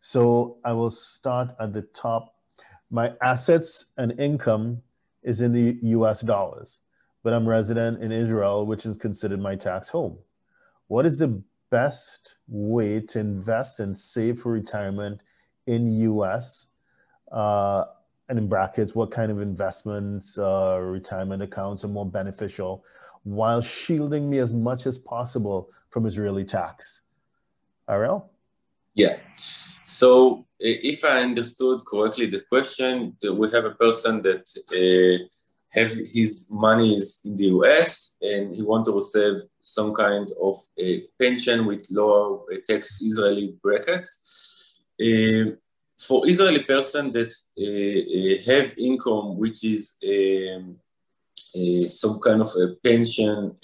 So I will start at the top. My assets and income is in the US dollars, but I'm resident in Israel, which is considered my tax home. What is the best way to invest and save for retirement in US? Uh, and in brackets, what kind of investments, uh, retirement accounts are more beneficial while shielding me as much as possible from Israeli tax? Ariel? Yeah. So if I understood correctly the question, we have a person that uh, have his money is in the US and he want to receive some kind of a pension with lower tax Israeli brackets. Uh, for Israeli person that uh, have income which is um, some kind of a pension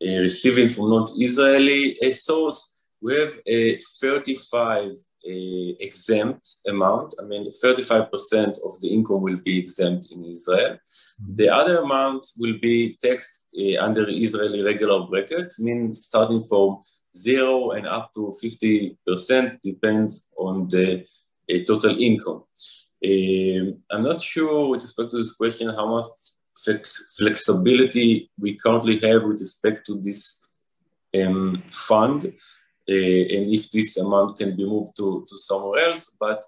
receiving from not Israeli source, we have a 35 exempt amount. I mean, 35% of the income will be exempt in Israel. Mm-hmm. The other amount will be taxed uh, under Israeli regular brackets, meaning starting from zero and up to 50% depends on the uh, total income. Um, I'm not sure with respect to this question how much flex- flexibility we currently have with respect to this um, fund. Uh, and if this amount can be moved to, to somewhere else. But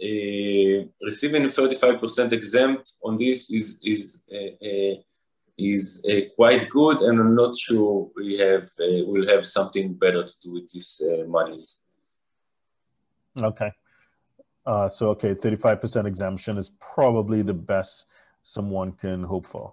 uh, receiving 35% exempt on this is is uh, is quite good, and I'm not sure we have will have something better to do with these monies. Okay. Uh, so okay, 35% exemption is probably the best someone can hope for.